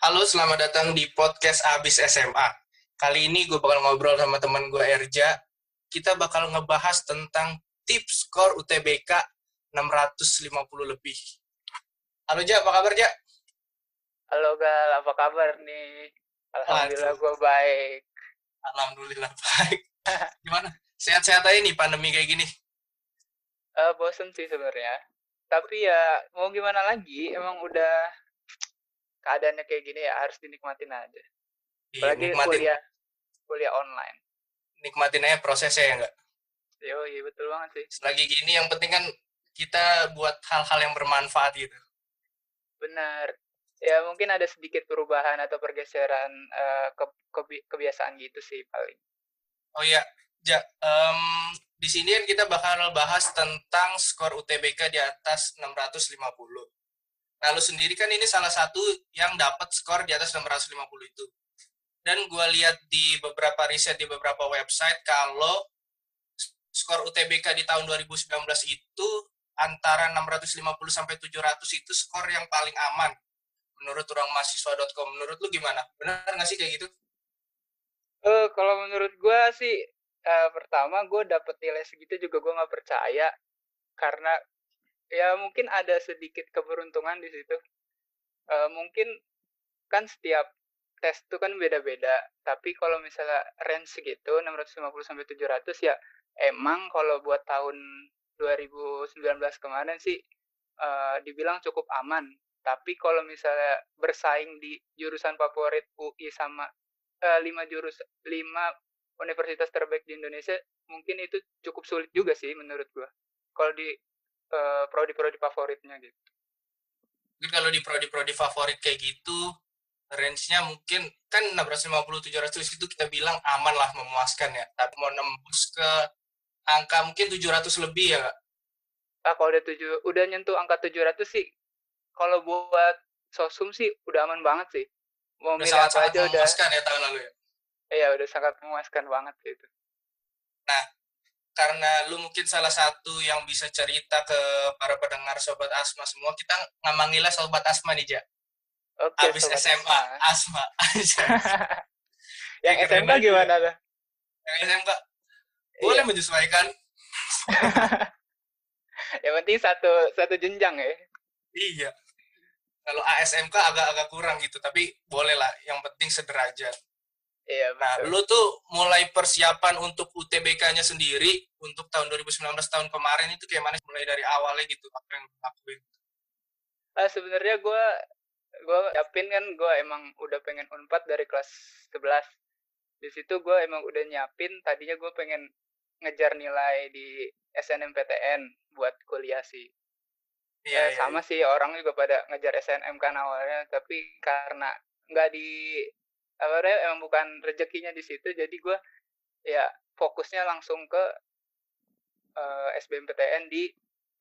Halo, selamat datang di podcast Abis SMA. Kali ini gue bakal ngobrol sama teman gue Erja. Kita bakal ngebahas tentang tips skor UTBK 650 lebih. Halo Ja, apa kabar Ja? Halo Gal, apa kabar nih? Alhamdulillah gue baik. Alhamdulillah baik. Gimana? Sehat-sehat aja nih pandemi kayak gini? Uh, bosen sih sebenarnya. Tapi ya mau gimana lagi, emang udah keadaannya kayak gini ya harus dinikmatin aja. Iya, Apalagi nikmatin, kuliah kuliah online. nikmatin aja prosesnya ya enggak? Yo, iya betul banget sih. Selagi gini yang penting kan kita buat hal-hal yang bermanfaat gitu. Benar. Ya mungkin ada sedikit perubahan atau pergeseran uh, ke, kebi- kebiasaan gitu sih paling. Oh iya, Ja, em, di sini kan kita bakal bahas tentang skor UTBK di atas 650. Nah, lu sendiri kan ini salah satu yang dapat skor di atas 650 itu. Dan gua lihat di beberapa riset di beberapa website kalau skor UTBK di tahun 2019 itu antara 650 sampai 700 itu skor yang paling aman menurut orang mahasiswa.com. Menurut lu gimana? Benar nggak sih kayak gitu? Eh kalau menurut gue sih eh, pertama gue dapet nilai segitu juga gue nggak percaya karena ya mungkin ada sedikit keberuntungan di situ. Eh, mungkin kan setiap tes itu kan beda-beda. Tapi kalau misalnya range segitu 650 sampai 700 ya emang kalau buat tahun 2019 kemarin sih eh, dibilang cukup aman. Tapi kalau misalnya bersaing di jurusan favorit UI sama lima jurus lima universitas terbaik di Indonesia mungkin itu cukup sulit juga sih menurut gua kalau di eh, prodi-prodi favoritnya gitu. Mungkin kalau di prodi-prodi favorit kayak gitu range-nya mungkin kan 650 700 itu kita bilang aman lah memuaskan ya tapi mau nembus ke angka mungkin 700 lebih ya Kak? ah kalau udah tujuh udah nyentuh angka 700 sih kalau buat sosum sih udah aman banget sih. Mau udah milih apa aja udah ya tahun lalu ya iya udah sangat memuaskan banget gitu karena lu mungkin salah satu yang bisa cerita ke para pendengar sobat asma semua kita ngamangilah sobat asma nih Ja oke habis Sobat SMA Asma. asma yang Ya, SMK aja. gimana tuh yang SMK boleh Iya. menyesuaikan yang penting satu satu jenjang ya Iya. Kalau ASMK agak-agak kurang gitu, tapi boleh lah. Yang penting sederajat. Iya Nah, lu tuh mulai persiapan untuk UTBK-nya sendiri untuk tahun 2019 tahun kemarin itu kayak mana? Mulai dari awalnya gitu, apa yang lakuin? Ah, sebenarnya gue gue nyiapin kan gue emang udah pengen unpad dari kelas 11 di situ gue emang udah nyiapin tadinya gue pengen ngejar nilai di SNMPTN buat kuliah sih Iya, Eh, sama sih orang juga pada ngejar SNM kan awalnya tapi karena nggak di apa emang bukan rezekinya di situ jadi gue ya fokusnya langsung ke eh, SBMPTN di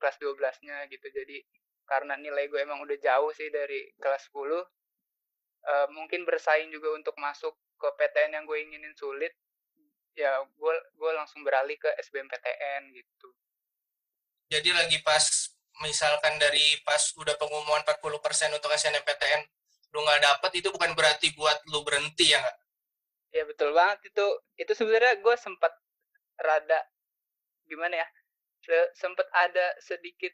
kelas 12-nya gitu. Jadi karena nilai gue emang udah jauh sih dari kelas 10 eh, mungkin bersaing juga untuk masuk ke PTN yang gue inginin sulit ya gue gue langsung beralih ke SBMPTN gitu. Jadi lagi pas, misalkan dari pas udah pengumuman 40% untuk SNMPTN, lu nggak dapet, itu bukan berarti buat lu berhenti ya nggak? Ya betul banget itu. Itu sebenarnya gue sempat rada gimana ya? se- Sempat ada sedikit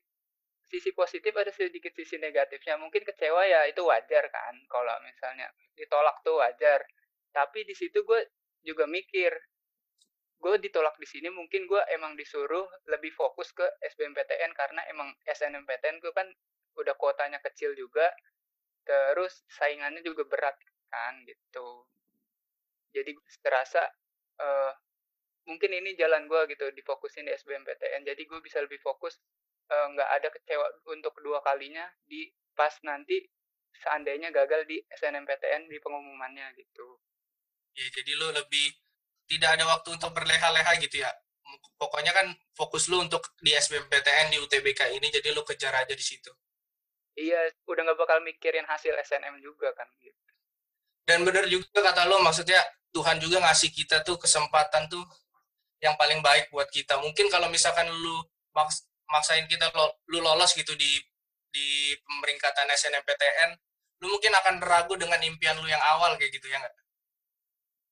sisi positif, ada sedikit sisi negatifnya. Mungkin kecewa ya itu wajar kan. Kalau misalnya ditolak tuh wajar. Tapi di situ gue juga mikir, gue ditolak di sini mungkin gue emang disuruh lebih fokus ke SBMPTN karena emang SNMPTN gue kan udah kuotanya kecil juga. Terus saingannya juga berat kan gitu jadi terasa eh mungkin ini jalan gue gitu difokusin di SBMPTN jadi gue bisa lebih fokus eh, nggak ada kecewa untuk kedua kalinya di pas nanti seandainya gagal di SNMPTN di pengumumannya gitu Ya, jadi lu lebih tidak ada waktu untuk berleha-leha gitu ya. Pokoknya kan fokus lu untuk di SBMPTN di UTBK ini, jadi lu kejar aja di situ. Iya udah nggak bakal mikirin hasil SNM juga kan gitu Dan bener juga kata lu, maksudnya Tuhan juga ngasih kita tuh kesempatan tuh yang paling baik buat kita. Mungkin kalau misalkan lu maks- maksain kita lo, lu lolos gitu di di pemeringkatan SNMPTN, lu mungkin akan ragu dengan impian lu yang awal kayak gitu ya nggak?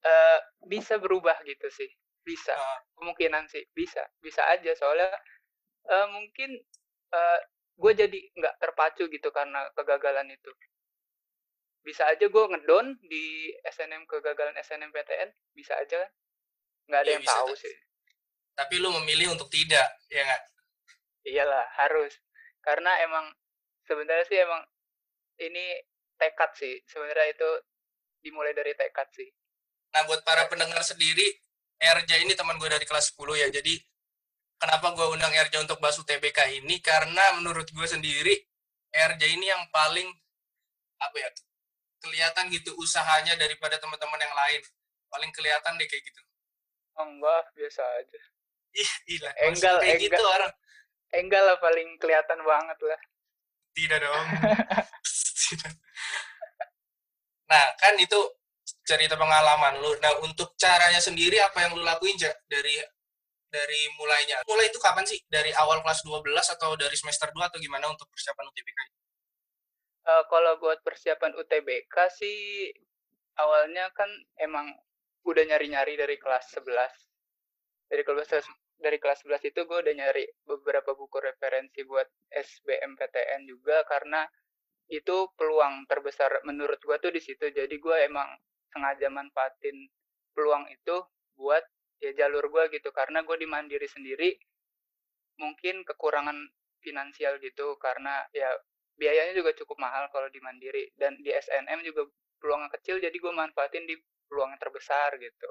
Uh, bisa berubah gitu sih, bisa. Uh, Kemungkinan sih bisa, bisa aja soalnya uh, mungkin uh, gue jadi nggak terpacu gitu karena kegagalan itu. Bisa aja gue ngedon di SNM kegagalan SNMPTN, bisa aja kan? Nggak ada Iya, yang bisa, tahu sih. tapi lu memilih untuk tidak, ya nggak? Iyalah harus, karena emang sebenarnya sih emang ini tekad sih. Sebenarnya itu dimulai dari tekad sih. Nah, buat para pendengar sendiri, Erja ini teman gue dari kelas 10 ya. Jadi, kenapa gue undang Erja untuk bahas UTBK ini? Karena menurut gue sendiri, Erja ini yang paling, apa ya, kelihatan gitu usahanya daripada teman-teman yang lain. Paling kelihatan deh kayak gitu. Oh, enggak, biasa aja. Ih, gila. Enggal, kayak enggal. gitu orang. Enggak lah paling kelihatan banget lah. Tidak dong. Tidak. Nah, kan itu cerita pengalaman lu. Nah, untuk caranya sendiri apa yang lu lakuin Ja? dari dari mulainya? Mulai itu kapan sih? Dari awal kelas 12 atau dari semester 2 atau gimana untuk persiapan UTBK? Eh, kalau buat persiapan UTBK sih awalnya kan emang udah nyari-nyari dari kelas 11. Dari kelas dari kelas 11 itu gue udah nyari beberapa buku referensi buat SBMPTN juga karena itu peluang terbesar menurut gue tuh di situ. Jadi gue emang sengaja manfaatin peluang itu buat ya jalur gue gitu. Karena gue di mandiri sendiri mungkin kekurangan finansial gitu. Karena ya biayanya juga cukup mahal kalau di mandiri dan di SNM juga peluangnya kecil jadi gue manfaatin di peluang yang terbesar gitu.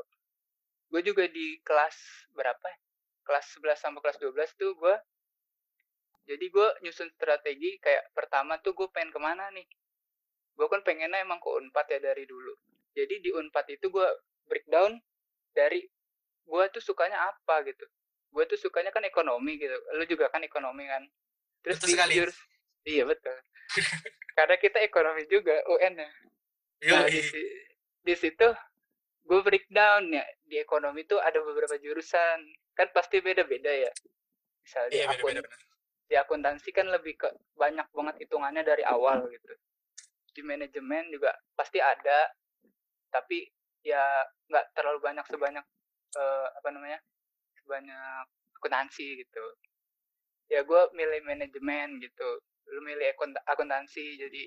Gue juga di kelas berapa ya? kelas 11 sampai kelas 12 tuh gue jadi gue nyusun strategi kayak pertama tuh gue pengen ke mana nih? Gue kan pengennya emang ke unpad ya dari dulu. Jadi di unpad itu gue breakdown dari gue tuh sukanya apa gitu. Gue tuh sukanya kan ekonomi gitu. Lu juga kan ekonomi kan. Terus Betul di sekali. jurus- iya betul. Karena kita ekonomi juga UN ya. Nah, di, di situ gue breakdown ya. Di ekonomi tuh ada beberapa jurusan. Kan pasti beda-beda ya. Misalnya di, Iya, akun, beda-beda. benar. di akuntansi kan lebih ke banyak banget hitungannya dari awal gitu. Di manajemen juga pasti ada. Tapi ya nggak terlalu banyak sebanyak eh, apa namanya sebanyak akuntansi gitu. Ya gue milih manajemen gitu. Lu milih akun- akuntansi jadi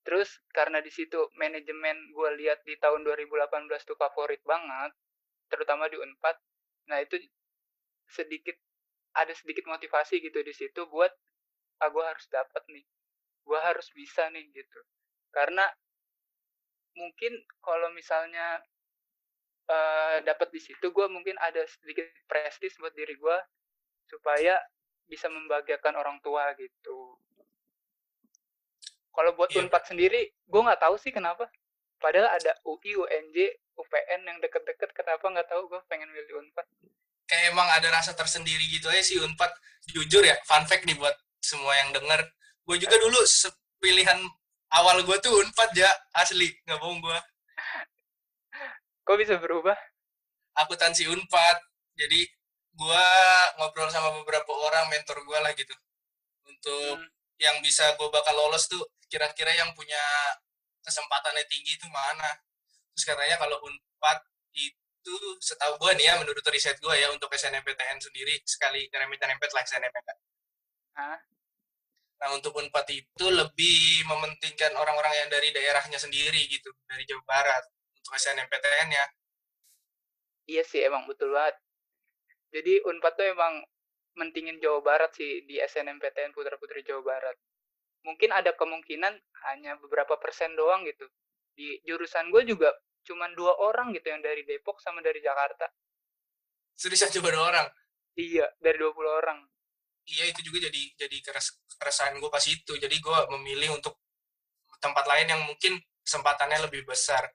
terus karena di situ manajemen gue lihat di tahun 2018 tuh favorit banget terutama di Unpad nah itu sedikit ada sedikit motivasi gitu di situ buat ah gue harus dapat nih gue harus bisa nih gitu. Karena mungkin kalau misalnya eh dapat di situ gue mungkin ada sedikit prestis buat diri gue supaya bisa membahagiakan orang tua gitu kalau buat Iya. unpad sendiri gue nggak tahu sih kenapa padahal ada UI UNJ UPN yang deket-deket kenapa nggak tahu gue pengen milih unpad Kayak emang ada rasa tersendiri gitu aja sih Unpad. Jujur ya, fun fact nih buat semua yang denger. Gue juga dulu pilihan awal gue tuh Unpad ya, asli. Nggak bohong gue. Kok bisa berubah akuntansi Unpad. Jadi gua ngobrol sama beberapa orang mentor gua lah gitu. Untuk Hmm. yang bisa gua bakal lolos tuh kira-kira yang punya kesempatannya tinggi itu mana. Terus katanya kalau Unpad itu setahu gua nih ya menurut riset gua ya untuk SNMPTN sendiri sekali nyerempet-nyerempet lah SNMPTN. Hah? Nah untuk Unpad itu lebih mementingkan orang-orang yang dari daerahnya sendiri gitu, dari Jawa Barat untuk SNMPTN ya. Iya sih emang betul banget. Jadi Unpad tuh emang mentingin Jawa Barat sih di SNMPTN Putra Putri Jawa Barat. Mungkin ada kemungkinan hanya beberapa persen doang gitu. Di jurusan gue juga cuman dua orang gitu yang dari Depok sama dari Jakarta. Seriusan coba dua orang. Iya, dari 20 orang. iya itu juga jadi jadi keres keresahan gue pas itu jadi gue memilih untuk tempat lain yang mungkin kesempatannya lebih besar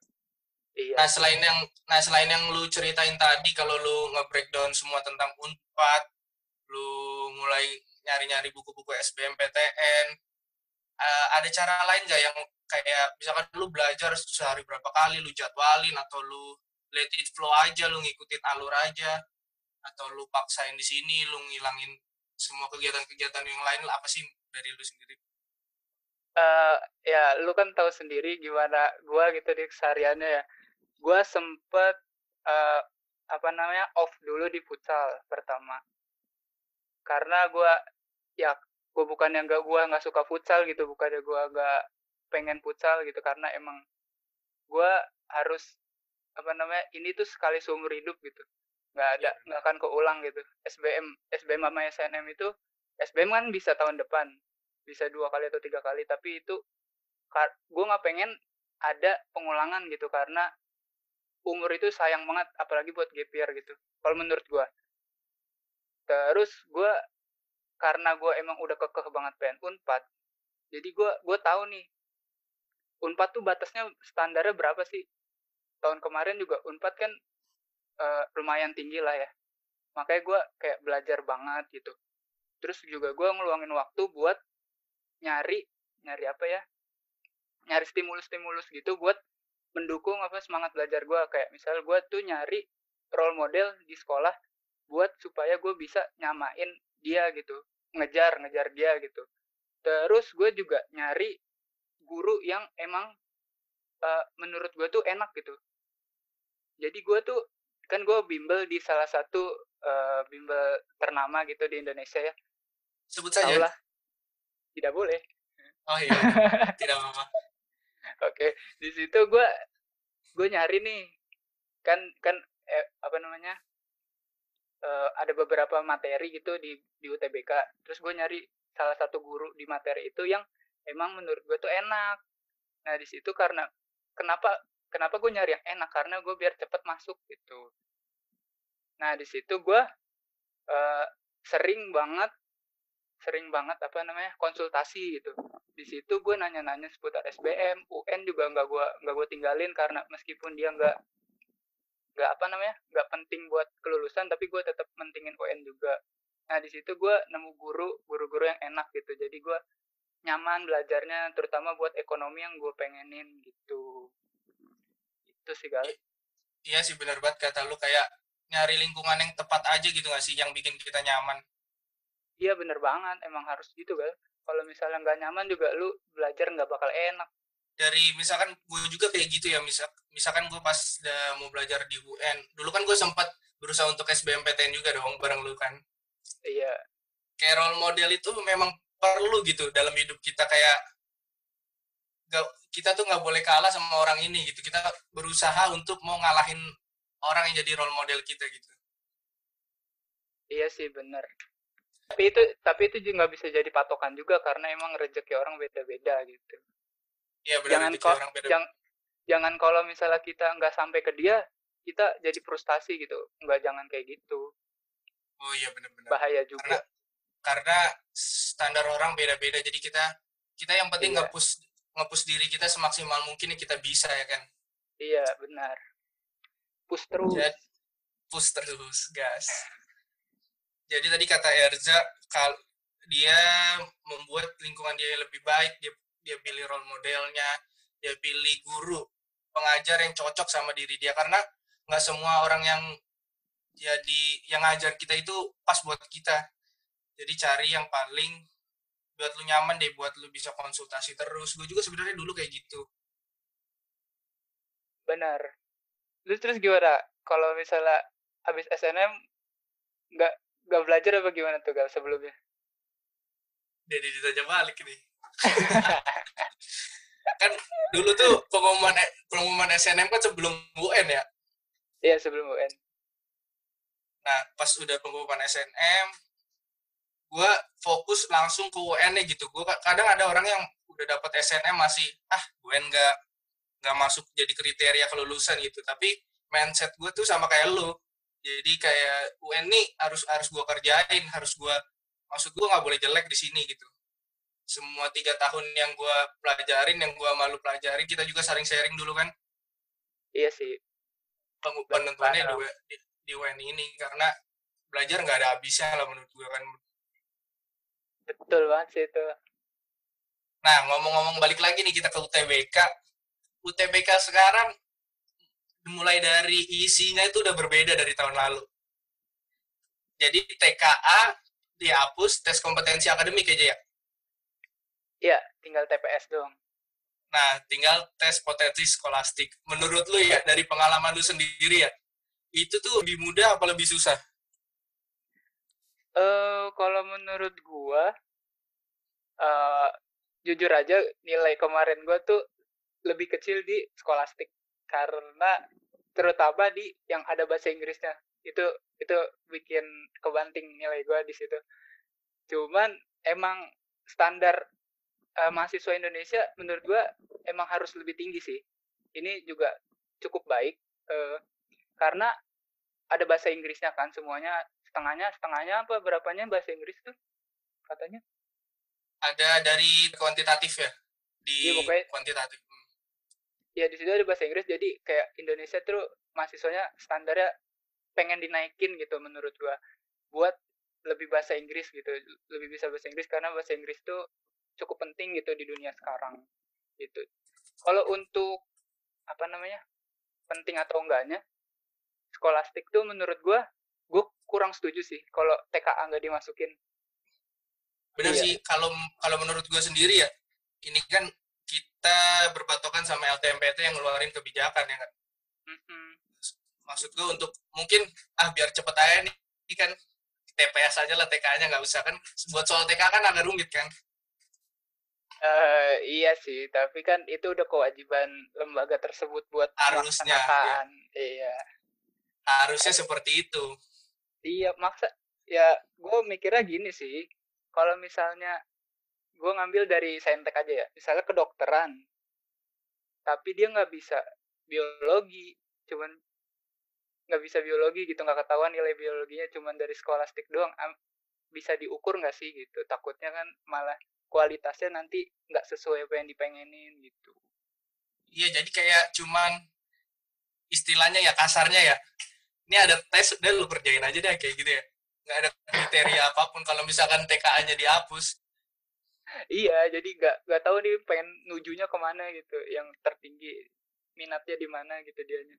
Iya. nah selain yang nah selain yang lu ceritain tadi kalau lu nge-breakdown semua tentang unpad lu mulai nyari-nyari buku-buku SBMPTN eh, ada cara lain gak yang kayak misalkan lu belajar sehari berapa kali lu jadwalin atau lu let it flow aja lu ngikutin alur aja atau lu paksain di sini lu ngilangin semua kegiatan-kegiatan yang lain apa sih dari lu sendiri uh, ya lu kan tahu sendiri gimana gua gitu di kesehariannya ya gua sempet uh, apa namanya off dulu di futsal pertama. Karena gua ya gue bukan yang gak gue nggak suka futsal gitu bukannya gue gak pengen futsal gitu karena emang gue harus apa namanya ini tuh sekali seumur hidup gitu. Nggak ada iya. nggak akan keulang gitu. SBM SBM sama SNM itu SBM kan bisa tahun depan bisa dua kali atau tiga kali tapi itu gue nggak pengen ada pengulangan gitu karena umur itu sayang banget apalagi buat year gitu kalau menurut gue terus gue karena gue emang udah kekeh banget pengen unpad jadi gue gue tahu nih unpad tuh batasnya standarnya berapa sih? Tahun kemarin juga unpad kan uh, lumayan tinggi lah ya makanya gue kayak belajar banget gitu. Terus juga gue ngeluangin waktu buat nyari nyari apa ya? Nyari stimulus-stimulus gitu buat mendukung apa semangat belajar gue kayak misal gue tuh nyari role model di sekolah buat supaya gue bisa nyamain dia gitu ngejar ngejar dia gitu. Terus gue juga nyari guru yang emang uh, menurut gue tuh enak gitu. Jadi gue tuh kan gue bimbel di salah satu uh, bimbel ternama gitu di Indonesia ya. Sebut saja. Taulah. tidak boleh. Oh iya. Tidak apa-apa oke di situ gue gue nyari nih kan kan eh, apa namanya uh, ada beberapa materi gitu di di UTBK terus gue nyari salah satu guru di materi itu yang emang menurut gue tuh enak. Nah di situ karena kenapa kenapa gue nyari yang enak? Karena gue biar cepet masuk gitu. Nah di situ gue uh, sering banget sering banget apa namanya konsultasi gitu. Di situ gue nanya-nanya seputar SBM UN juga nggak gue nggak gue tinggalin karena meskipun dia nggak nggak apa namanya nggak penting buat kelulusan tapi gue tetap mentingin UN juga. Nah di situ gue nemu guru guru-guru yang enak gitu. Jadi gue nyaman belajarnya terutama buat ekonomi yang gue pengenin gitu. Itu sih gal. Iya sih benar banget kata lu. Kayak nyari lingkungan yang tepat aja gitu gak sih yang bikin kita nyaman iya bener banget emang harus gitu gal kalau misalnya nggak nyaman juga lu belajar nggak bakal enak. Dari misalkan gue juga kayak gitu ya misal misalkan gue pas udah mau belajar di UN dulu kan gue sempat berusaha untuk SBMPTN juga dong bareng lu kan. Iya. Kayak role model itu memang perlu gitu dalam hidup kita kayak gak, kita tuh nggak boleh kalah sama orang ini gitu. Kita berusaha untuk mau ngalahin orang yang jadi role model kita gitu. Iya sih bener tapi itu tapi itu juga nggak bisa jadi patokan juga karena emang rezeki orang beda-beda gitu Iya benar. Jangan kok jangan jangan kalau misalnya kita nggak sampai ke dia, kita jadi frustasi gitu. Nggak jangan kayak gitu. Oh iya benar-benar. Bahaya juga. Karena, karena standar orang beda-beda. Jadi kita kita yang penting iya. ngepus ngepus diri kita semaksimal mungkin yang kita bisa ya kan. Iya benar. Push terus. Jadi, push terus, gas. Jadi tadi kata Erza, kal dia membuat lingkungan dia lebih baik, dia dia pilih role modelnya dia pilih guru pengajar yang cocok sama diri dia. Karena nggak semua orang yang jadi yang ngajar kita itu pas buat kita. Jadi cari yang paling buat lu nyaman deh buat lu bisa konsultasi terus. Gue juga sebenarnya dulu kayak gitu. Benar. Lu terus gimana? Kalau misalnya habis SNM nggak nggak belajar apa gimana tuh gal sebelumnya? Jadi ditanya balik nih kan dulu tuh pengumuman pengumuman SNM kan sebelum UN ya? Iya sebelum UN nah pas udah pengumuman SNM gue fokus langsung ke UN gitu. Gue kadang ada orang yang udah dapat SNM masih ah UN gak nggak masuk jadi kriteria kelulusan gitu. Tapi mindset gue tuh sama kayak lu jadi kayak UN nih harus harus gue kerjain harus gue maksud gue nggak boleh jelek di sini gitu. Semua tiga tahun yang gue pelajarin yang gue malu pelajarin kita juga saling sharing dulu kan. Iya sih. Penentuannya di, di, di UN ini karena belajar nggak ada habisnya lah menurut gue kan. Betul banget sih itu. Nah ngomong-ngomong balik lagi nih kita ke UTBK UTBK sekarang mulai dari isinya itu udah berbeda dari tahun lalu jadi TKA dihapus tes kompetensi akademik aja ya Iya, tinggal TPS doang. Nah, tinggal tes potensi skolastik. Menurut lu ya, dari pengalaman lu sendiri ya, itu tuh lebih mudah apa lebih susah? Eh, uh, kalau menurut gua, uh, jujur aja nilai kemarin gua tuh lebih kecil di skolastik karena terutama di yang ada bahasa Inggrisnya itu itu bikin kebanting nilai gua di situ. Cuman emang standar uh, mahasiswa Indonesia menurut gua emang harus lebih tinggi sih. Ini juga cukup baik uh, karena ada bahasa Inggrisnya kan semuanya setengahnya setengahnya apa berapanya bahasa Inggris tuh katanya? Ada dari kuantitatif ya di ya, pokoknya, kuantitatif. Ya di situ ada bahasa Inggris jadi kayak Indonesia tuh mahasiswanya standarnya pengen dinaikin gitu menurut gua. Buat lebih bahasa Inggris gitu lebih bisa bahasa Inggris karena bahasa Inggris tuh cukup penting gitu di dunia sekarang gitu. Kalau untuk apa namanya penting atau enggaknya skolastik tuh menurut gue gue kurang setuju sih kalau TKA nggak dimasukin. Benar iya. sih kalau kalau menurut gue sendiri ya ini kan kita berpatokan sama LTMPT yang ngeluarin kebijakan ya kan mm -hmm. maksud gue untuk mungkin ah biar cepet aja nih ini kan TPS aja lah TK-nya nggak usah kan buat soal TK kan agak rumit kan Uh, iya sih, tapi kan itu udah kewajiban lembaga tersebut buat harusnya. Ya. Iya. Harusnya seperti itu. Iya, maksa ya gue mikirnya gini sih. Kalau misalnya gue ngambil dari saintek aja ya, misalnya kedokteran, tapi dia nggak bisa biologi, cuman nggak bisa biologi gitu, nggak ketahuan nilai biologinya cuman dari skolastik doang, bisa diukur nggak sih gitu? Takutnya kan malah kualitasnya nanti nggak sesuai apa yang dipengenin gitu. Iya jadi kayak cuman istilahnya ya kasarnya ya ini ada tes udah lu kerjain aja deh kayak gitu ya. Nggak ada kriteria apa pun kalau misalkan TKA-nya dihapus iya jadi nggak nggak tahu nih pengen nujunya ke mana gitu yang tertinggi minatnya di mana gitu dianya.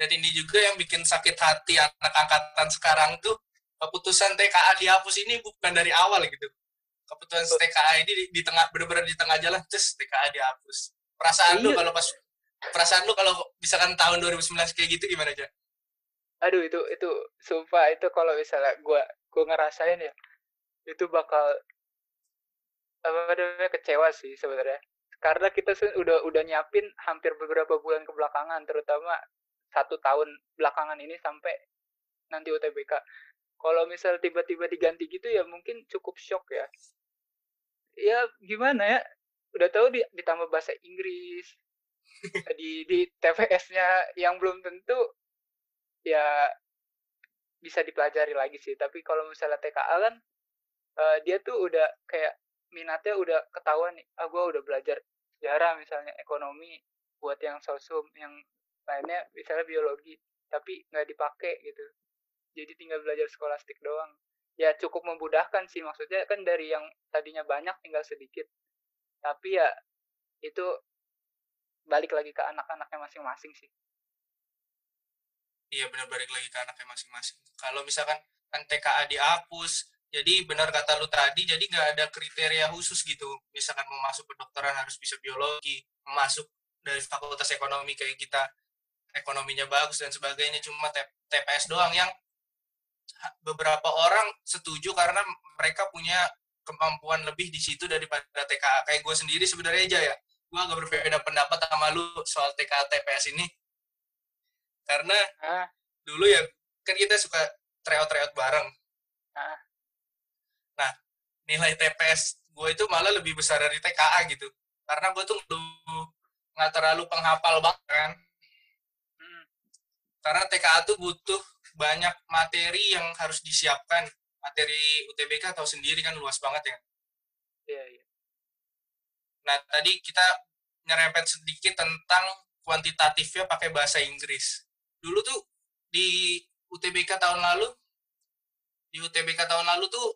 Dan ini juga yang bikin sakit hati anak angkatan sekarang tuh keputusan TKA dihapus ini bukan dari awal gitu. Kebetulan TKA ini di, di tengah benar-benar di tengah jalan terus TKA dihapus. Perasaan iya. lu kalau pas perasaan lu kalau misalkan tahun 2019 kayak gitu gimana aja aduh itu itu sumpah itu kalau misalnya gua gua ngerasain ya itu bakal apa namanya kecewa sih sebenarnya. Karena kita udah udah nyiapin hampir beberapa bulan kebelakangan terutama satu tahun belakangan ini sampai nanti UTBK kalau misal tiba-tiba diganti gitu ya mungkin cukup shock ya. Ya gimana ya? Udah tahu di, ditambah bahasa Inggris di di TVS-nya yang belum tentu ya bisa dipelajari lagi sih. Tapi kalau misalnya TKA kan uh, dia tuh udah kayak minatnya udah ketahuan nih ah gue udah belajar sejarah misalnya ekonomi buat yang sosum yang lainnya misalnya biologi tapi nggak dipakai gitu. Jadi tinggal belajar skolastik doang. Ya cukup memudahkan sih maksudnya kan dari yang tadinya banyak tinggal sedikit. Tapi ya itu balik lagi ke anak-anaknya masing-masing sih. Iya benar balik lagi ke anaknya masing-masing. Kalau misalkan kan TKA dihapus jadi benar kata lu tadi jadi nggak ada kriteria khusus gitu misalkan mau masuk kedokteran harus bisa biologi masuk dari fakultas ekonomi kayak kita ekonominya bagus dan sebagainya cuma TPS doang yang beberapa orang setuju karena mereka punya kemampuan lebih di situ daripada TKA. Kayak gue sendiri sebenarnya aja ya, gue agak berbeda pendapat sama lu soal TKA TPS ini. Karena ah. dulu ya, kan kita suka tryout-tryout bareng. Ah. Nah, nilai TPS gue itu malah lebih besar dari TKA gitu. Karena gue tuh nggak terlalu penghafal banget kan. Hmm. Karena TKA tuh butuh banyak materi yang harus disiapkan. Materi UTBK tahu sendiri kan luas banget ya. Iya, iya. Nah, tadi kita nyerempet sedikit tentang kuantitatifnya pakai bahasa Inggris. Dulu tuh di UTBK tahun lalu, di UTBK tahun lalu tuh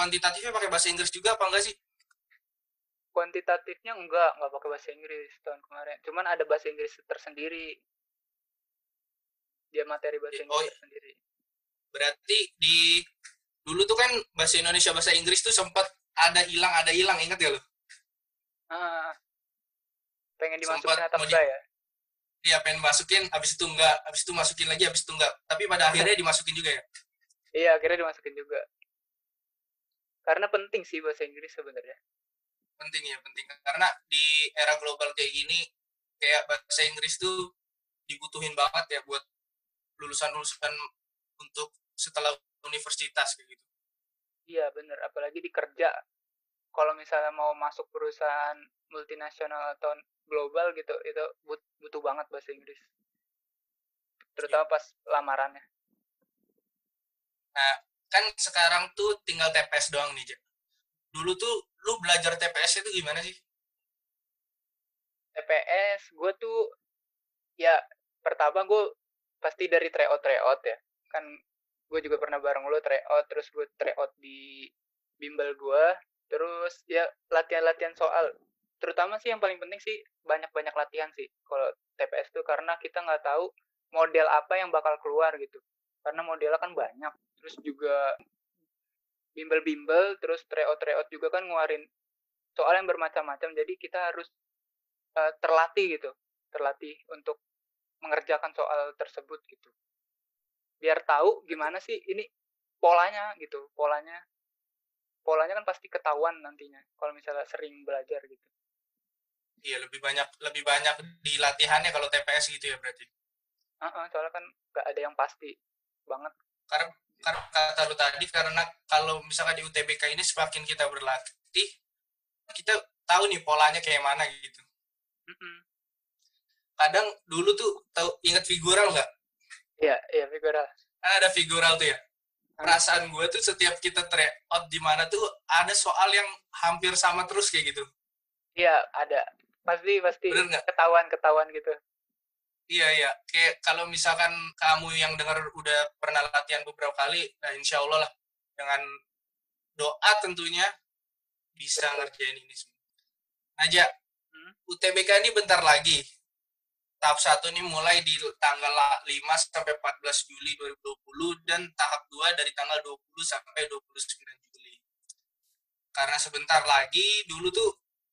kuantitatifnya pakai bahasa Inggris juga apa enggak sih? Kuantitatifnya enggak, enggak pakai bahasa Inggris tahun kemarin. Cuman ada bahasa Inggris tersendiri. Dia materi bahasa Inggris oh, sendiri berarti di dulu tuh kan bahasa Indonesia bahasa Inggris tuh sempat ada hilang ada hilang inget ya lo ah, pengen dimasukin Sempat atau enggak ya? Iya pengen masukin habis itu enggak habis itu masukin lagi habis itu enggak. Tapi pada akhirnya dimasukin juga ya? Iya akhirnya dimasukin juga karena penting sih bahasa Inggris sebenarnya. Penting ya penting. Karena di era global kayak gini kayak bahasa Inggris tuh dibutuhin banget ya buat lulusan-lulusan untuk setelah universitas kayak gitu. Iya bener. Apalagi di kerja. Kalau misalnya mau masuk perusahaan multinasional atau global gitu itu but- butuh banget bahasa Inggris. Terutama pas lamarannya kan sekarang tuh tinggal TPS doang nih Jak. dulu tuh lu belajar TPS itu gimana sih? TPS gue tuh ya pertama gue pasti dari tryout tryout ya. Kan gue juga pernah bareng lo tryout terus gue tryout di bimbel gue terus ya latihan-latihan soal. Terutama sih yang paling penting sih banyak-banyak latihan sih kalau TPS tuh karena kita nggak tahu model apa yang bakal keluar gitu. Karena modelnya kan banyak terus juga bimbel-bimbel terus tryout tryout juga kan ngeluarin soal yang bermacam-macam. Jadi kita harus eh, terlatih gitu terlatih untuk mengerjakan soal tersebut gitu. Biar tahu gimana sih ini polanya gitu polanya polanya kan pasti ketahuan nantinya kalau misalnya sering belajar gitu. Iya lebih banyak lebih banyak di latihannya kalau TPS gitu ya berarti? Heeh, soalnya kan nggak ada yang pasti banget. Karena kata lu tadi karena kalau misalkan di UTBK ini semakin kita berlatih kita tahu nih polanya kayak mana gitu. Kadang dulu tuh tahu ingat figural nggak? Iya iya figural. Kan ada figural tuh ya. Perasaan gue tuh setiap kita tryout di mana tuh ada soal yang hampir sama terus kayak gitu. Iya ada. Pasti pasti. Bener nggak? Ketahuan ketahuan gitu iya iya kayak kalau misalkan kamu yang dengar udah pernah latihan beberapa kali nah insya Allah lah dengan doa tentunya bisa ngerjain ini semua aja Hmm. UTBK ini bentar lagi tahap satu ini mulai di tanggal 5 sampai 14 Juli 2020 dan tahap 2 dari tanggal 20 sampai 29 Juli. Karena sebentar lagi dulu tuh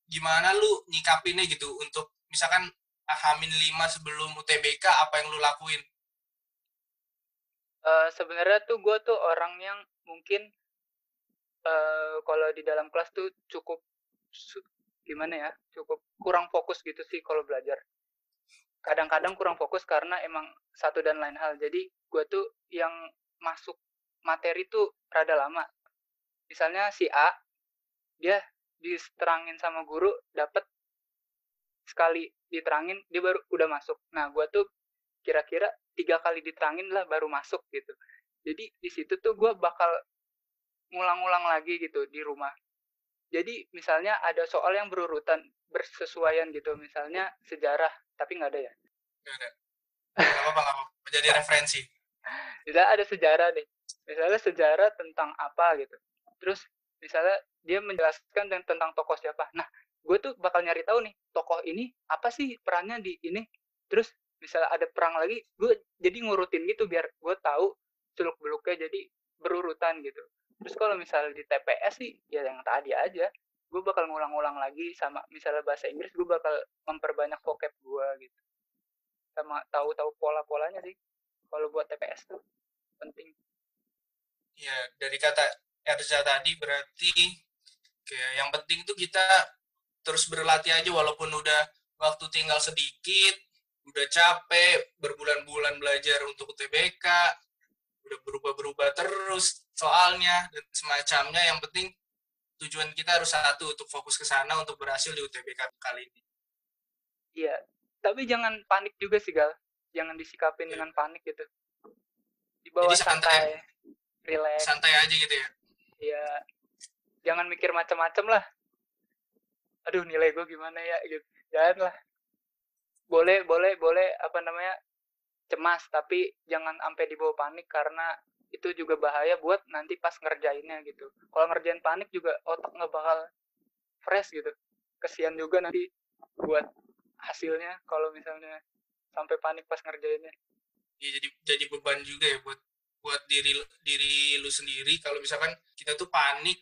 gimana lu nyikapinnya gitu untuk misalkan Hamin 5 sebelum UTBK apa yang lu lakuin? Eh, sebenarnya tuh gue tuh orang yang mungkin eh kalau di dalam kelas tuh cukup gimana ya cukup kurang fokus gitu sih kalau belajar. Kadang-kadang kurang fokus karena emang satu dan lain hal. Jadi gue tuh yang masuk materi tuh rada lama. Misalnya si A dia diterangin sama guru dapat sekali diterangin dia baru udah masuk. Nah gue tuh kira-kira tiga kali diterangin lah baru masuk gitu. Jadi di situ tuh gue bakal ngulang-ngulang lagi gitu di rumah. Jadi misalnya ada soal yang berurutan bersesuaian gitu. Misalnya sejarah tapi nggak ada ya? Gak ada. Gak apa-apa, gak apa-apa. Jadi referensi. misalnya ada sejarah nih misalnya sejarah tentang apa gitu. Terus misalnya dia menjelaskan ten- tentang tokoh siapa. Nah gue tuh bakal nyari tahu nih tokoh ini apa sih perannya di ini. Terus misalnya ada perang lagi gue jadi ngurutin gitu biar gue tahu seluk beluknya jadi berurutan gitu. Terus kalau misalnya di TPS sih ya yang tadi aja gue bakal ngulang-ulang lagi sama misalnya bahasa Inggris gue bakal memperbanyak vocab gue gitu. Sama tahu-tahu pola-polanya sih kalau buat TPS tuh penting. Ya, dari kata Erza tadi berarti kayak yang penting tuh kita terus berlatih aja walaupun udah waktu tinggal sedikit, udah capek, berbulan-bulan belajar untuk UTBK, udah berubah-berubah terus soalnya dan semacamnya. Yang penting tujuan kita harus satu untuk fokus ke sana untuk berhasil di UTBK kali ini. Iya, tapi jangan panik juga sih Gal. Jangan disikapin Iya. dengan panik gitu. Dibawa Jadi santai. santai, relax. Santai aja gitu ya. Iya. Jangan mikir macam-macam lah. Aduh, nilai gue gimana ya gitu. Jangan lah. Boleh, boleh, boleh apa namanya? cemas, tapi jangan sampai dibawa panik karena itu juga bahaya buat nanti pas ngerjainnya gitu. Kalau ngerjain panik juga otak nggak bakal fresh gitu. Kesian juga nanti buat hasilnya kalau misalnya sampai panik pas ngerjainnya. ya jadi jadi beban juga ya buat buat diri diri lu sendiri kalau misalkan kita tuh panik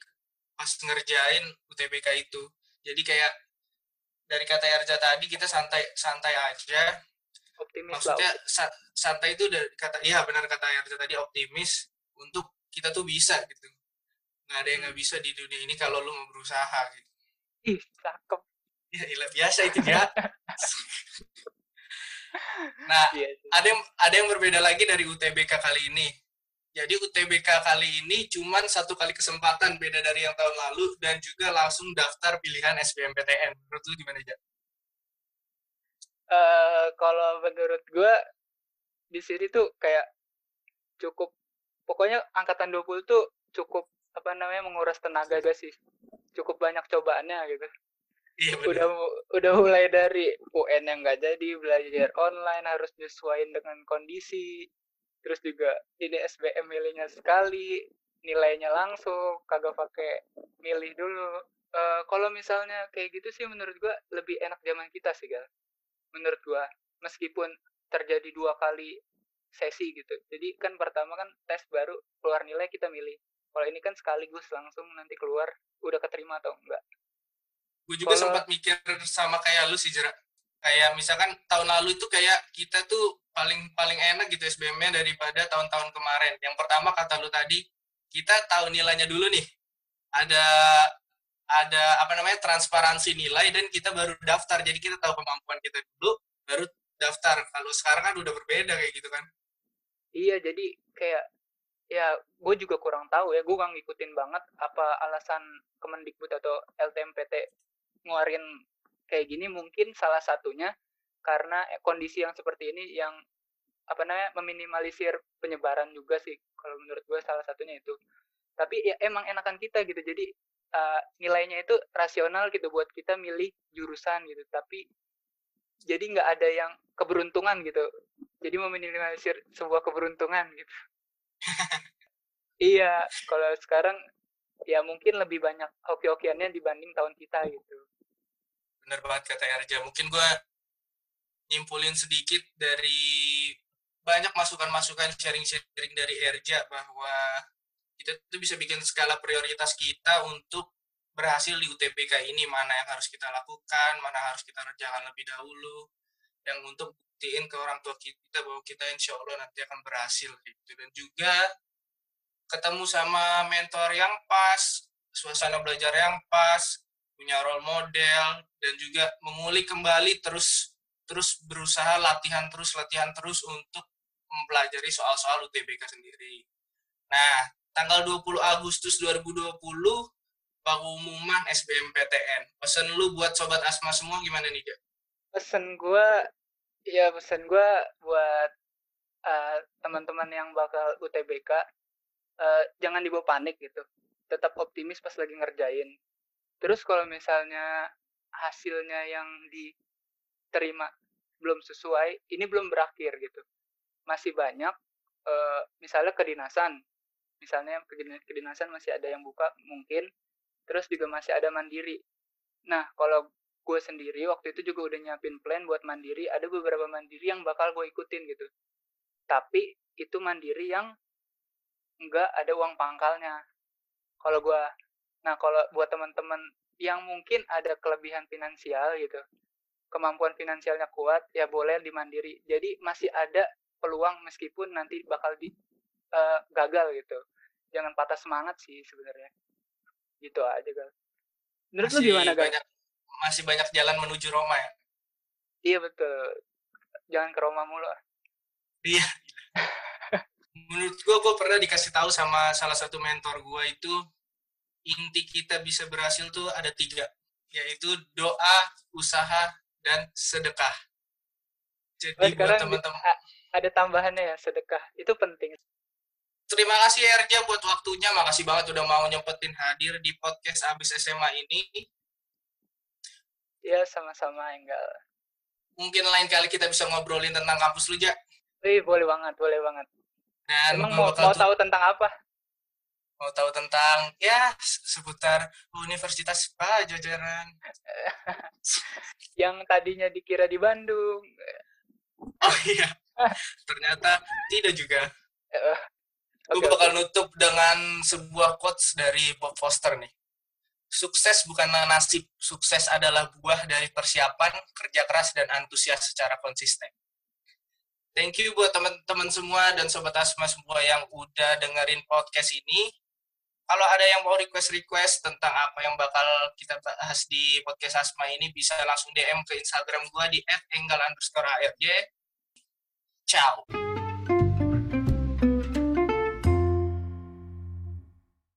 pas ngerjain UTBK itu jadi kayak dari kata Erja tadi kita santai santai aja. Optimis maksudnya sa santai itu dari kata iya benar kata Erja tadi optimis untuk kita tuh bisa gitu. Nggak ada yang nggak bisa di dunia ini kalau lu mau berusaha gitu. Ih cakep. Ya ilah biasa itu ya nah iya ada yang ada yang berbeda lagi dari UTBK kali ini jadi UTBK kali ini cuman satu kali kesempatan beda dari yang tahun lalu dan juga langsung daftar pilihan SBMPTN. Menurut lu gimana aja? Uh, kalau menurut gue di sini tuh kayak cukup pokoknya angkatan 20 tuh cukup apa namanya menguras tenaga gak sih cukup banyak cobaannya gitu Iya, udah udah mulai dari UN yang nggak jadi belajar online harus nyesuaiin dengan kondisi terus juga ini SBM milihnya sekali nilainya langsung kagak pakai milih dulu. Uh, kalau misalnya kayak gitu sih menurut gua lebih enak zaman kita sih gal. Menurut gua meskipun terjadi dua kali sesi gitu. Jadi kan pertama kan tes baru keluar nilai kita milih. Kalau ini kan sekaligus langsung nanti keluar udah keterima atau enggak. Gue juga Kalo... sempat mikir sama kayak lu sih Jera kayak misalkan tahun lalu itu kayak kita tuh paling paling enak gitu SBM-nya daripada tahun-tahun kemarin. Yang pertama kata lu tadi kita tahu nilainya dulu nih. Ada ada apa namanya transparansi nilai dan kita baru daftar. Jadi kita tahu kemampuan kita dulu baru daftar. Kalau sekarang kan udah berbeda kayak gitu kan. Iya jadi kayak ya gue juga kurang tahu ya. Gue gak ngikutin banget apa alasan Kemendikbud atau LTMPT ngeluarin kayak gini mungkin salah satunya karena kondisi yang seperti ini yang apa namanya meminimalisir penyebaran juga sih kalau menurut gue salah satunya itu. Tapi ya emang enakan kita gitu jadi uh, nilainya itu rasional gitu buat kita milih jurusan gitu tapi jadi nggak ada yang keberuntungan gitu. Jadi meminimalisir sebuah keberuntungan gitu. Iya kalau sekarang ya mungkin lebih banyak hoki-hokiannya dibanding tahun kita gitu bener banget kata Erja. Mungkin gue nyimpulin sedikit dari banyak masukan-masukan sharing-sharing dari Erja bahwa kita tuh bisa bikin skala prioritas kita untuk berhasil di UTBK ini. Mana yang harus kita lakukan, mana harus kita kerjakan lebih dahulu, yang untuk buktiin ke orang tua kita bahwa kita insya Allah nanti akan berhasil gitu. Dan juga ketemu sama mentor yang pas, suasana belajar yang pas, punya role model dan juga mengulik kembali terus terus berusaha latihan terus latihan terus untuk mempelajari soal-soal UTBK sendiri. Nah, tanggal 20 Agustus 2020 pengumuman SBMPTN. Pesan lu buat sobat Asma semua gimana nih, Jak? Pesan gue, ya pesan gue buat uh, teman-teman yang bakal UTBK, uh, eh, jangan dibawa panik gitu. Tetap optimis pas lagi ngerjain. Terus kalau misalnya hasilnya yang diterima belum sesuai, ini belum berakhir gitu. Masih banyak, uh, misalnya kedinasan, misalnya kedinasan masih ada yang buka mungkin, terus juga masih ada mandiri. Nah, kalau gue sendiri waktu itu juga udah nyiapin plan buat mandiri, ada beberapa mandiri yang bakal gue ikutin gitu. Tapi itu mandiri yang enggak ada uang pangkalnya. Kalau gue Nah, kalau buat teman-teman yang mungkin ada kelebihan finansial gitu, kemampuan finansialnya kuat, ya boleh dimandiri. Jadi masih ada peluang meskipun nanti bakal di uh, gagal gitu. Jangan patah semangat sih sebenarnya. Gitu aja, Gal. Menurut masih lu gimana, Gal? Banyak, masih banyak jalan menuju Roma ya? Iya, betul. Jangan ke Roma mulu. Iya. Menurut gua, gua pernah dikasih tahu sama salah satu mentor gua itu inti kita bisa berhasil tuh ada tiga, yaitu doa, usaha, dan sedekah. Jadi oh, buat teman-teman ada tambahannya ya sedekah itu penting. Terima kasih Erja buat waktunya, makasih banget udah mau nyempetin hadir di podcast abis SMA ini. Ya sama-sama Enggal. Mungkin lain kali kita bisa ngobrolin tentang kampus lu, Ja. Wih, boleh banget, boleh banget. Dan Emang mau, mau tahu tentang apa? Mau tahu tentang ya seputar Universitas Pajajaran yang tadinya dikira di Bandung. Oh iya, ternyata tidak juga. Uh, Gue bakal nutup dengan sebuah quotes dari Bob Foster nih. sukses bukanlah nasib, sukses adalah buah dari persiapan, kerja keras, dan antusias secara konsisten. Thank you buat teman-teman semua dan sobat Asma semua yang udah dengerin podcast ini. Kalau ada yang mau request-request tentang apa yang bakal kita bahas di podcast Asma ini, bisa langsung DM ke Instagram gue di @enggal_arj. Ciao.